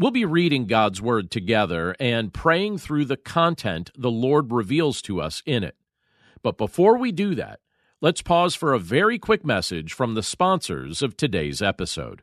We'll be reading God's Word together and praying through the content the Lord reveals to us in it. But before we do that, let's pause for a very quick message from the sponsors of today's episode.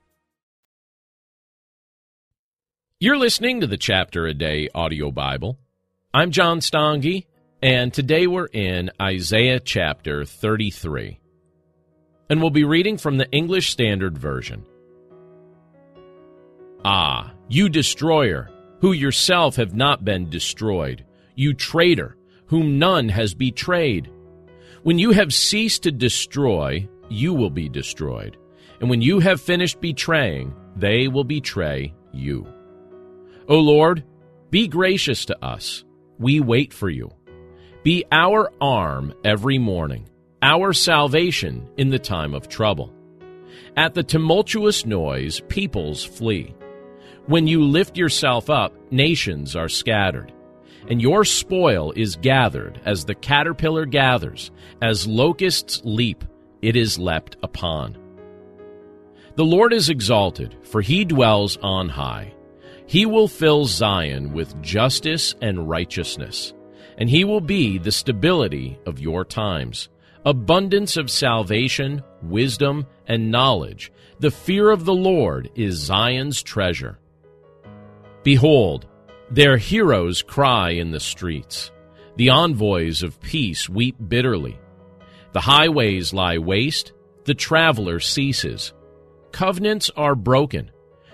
You're listening to the Chapter a Day audio Bible. I'm John Stange, and today we're in Isaiah chapter 33. And we'll be reading from the English Standard Version. Ah, you destroyer, who yourself have not been destroyed, you traitor, whom none has betrayed. When you have ceased to destroy, you will be destroyed. And when you have finished betraying, they will betray you. O Lord, be gracious to us. We wait for you. Be our arm every morning, our salvation in the time of trouble. At the tumultuous noise, peoples flee. When you lift yourself up, nations are scattered. And your spoil is gathered as the caterpillar gathers, as locusts leap, it is leapt upon. The Lord is exalted, for he dwells on high. He will fill Zion with justice and righteousness, and he will be the stability of your times. Abundance of salvation, wisdom, and knowledge. The fear of the Lord is Zion's treasure. Behold, their heroes cry in the streets. The envoys of peace weep bitterly. The highways lie waste, the traveler ceases. Covenants are broken,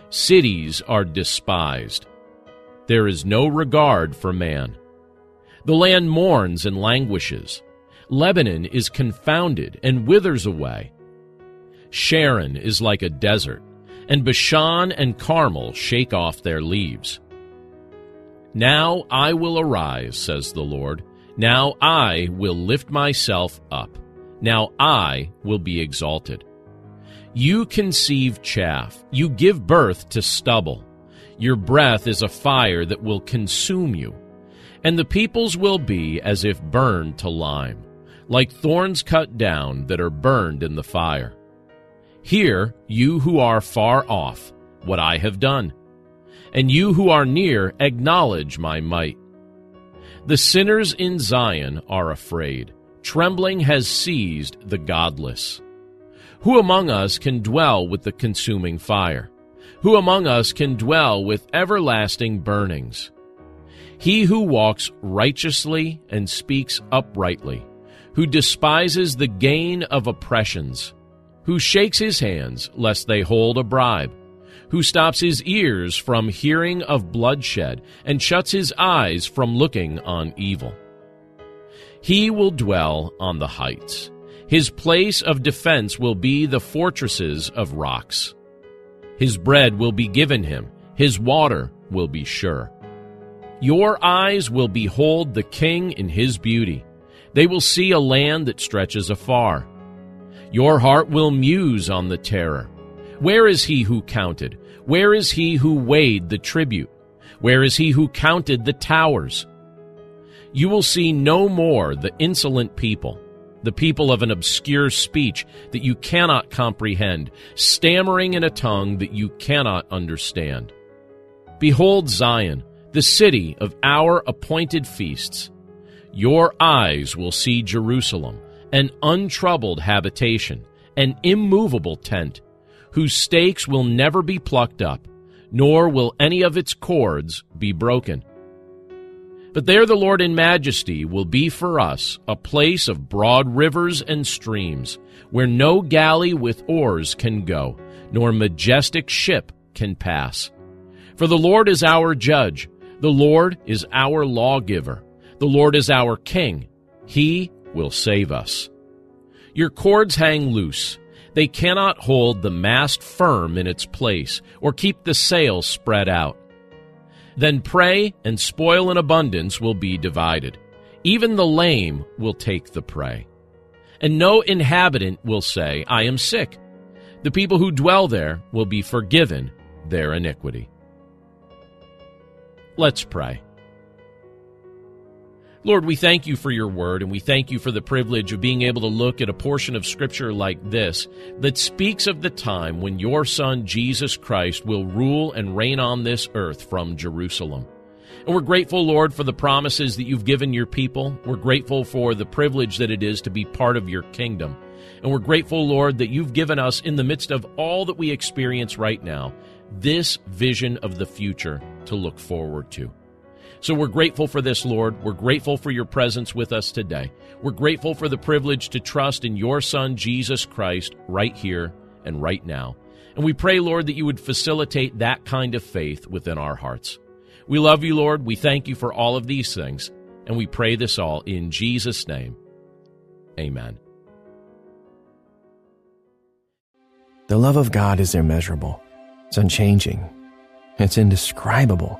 cities are despised. There is no regard for man. The land mourns and languishes. Lebanon is confounded and withers away. Sharon is like a desert, and Bashan and Carmel shake off their leaves. Now I will arise, says the Lord. Now I will lift myself up. Now I will be exalted. You conceive chaff. You give birth to stubble. Your breath is a fire that will consume you. And the peoples will be as if burned to lime, like thorns cut down that are burned in the fire. Hear, you who are far off, what I have done, and you who are near, acknowledge my might. The sinners in Zion are afraid. Trembling has seized the godless. Who among us can dwell with the consuming fire? Who among us can dwell with everlasting burnings? He who walks righteously and speaks uprightly, who despises the gain of oppressions, who shakes his hands lest they hold a bribe, who stops his ears from hearing of bloodshed and shuts his eyes from looking on evil. He will dwell on the heights. His place of defense will be the fortresses of rocks. His bread will be given him, his water will be sure. Your eyes will behold the king in his beauty. They will see a land that stretches afar. Your heart will muse on the terror. Where is he who counted? Where is he who weighed the tribute? Where is he who counted the towers? You will see no more the insolent people, the people of an obscure speech that you cannot comprehend, stammering in a tongue that you cannot understand. Behold Zion, the city of our appointed feasts. Your eyes will see Jerusalem, an untroubled habitation, an immovable tent, whose stakes will never be plucked up, nor will any of its cords be broken. But there the Lord in majesty will be for us a place of broad rivers and streams, where no galley with oars can go, nor majestic ship can pass. For the Lord is our judge the Lord is our lawgiver. The Lord is our king. He will save us. Your cords hang loose. They cannot hold the mast firm in its place or keep the sail spread out. Then prey and spoil in abundance will be divided. Even the lame will take the prey. And no inhabitant will say, I am sick. The people who dwell there will be forgiven their iniquity. Let's pray. Lord, we thank you for your word, and we thank you for the privilege of being able to look at a portion of Scripture like this that speaks of the time when your Son, Jesus Christ, will rule and reign on this earth from Jerusalem. And we're grateful, Lord, for the promises that you've given your people. We're grateful for the privilege that it is to be part of your kingdom. And we're grateful, Lord, that you've given us, in the midst of all that we experience right now, this vision of the future to look forward to. So we're grateful for this, Lord. We're grateful for your presence with us today. We're grateful for the privilege to trust in your Son, Jesus Christ, right here and right now. And we pray, Lord, that you would facilitate that kind of faith within our hearts. We love you, Lord. We thank you for all of these things. And we pray this all in Jesus' name. Amen. The love of God is immeasurable. It's unchanging. It's indescribable.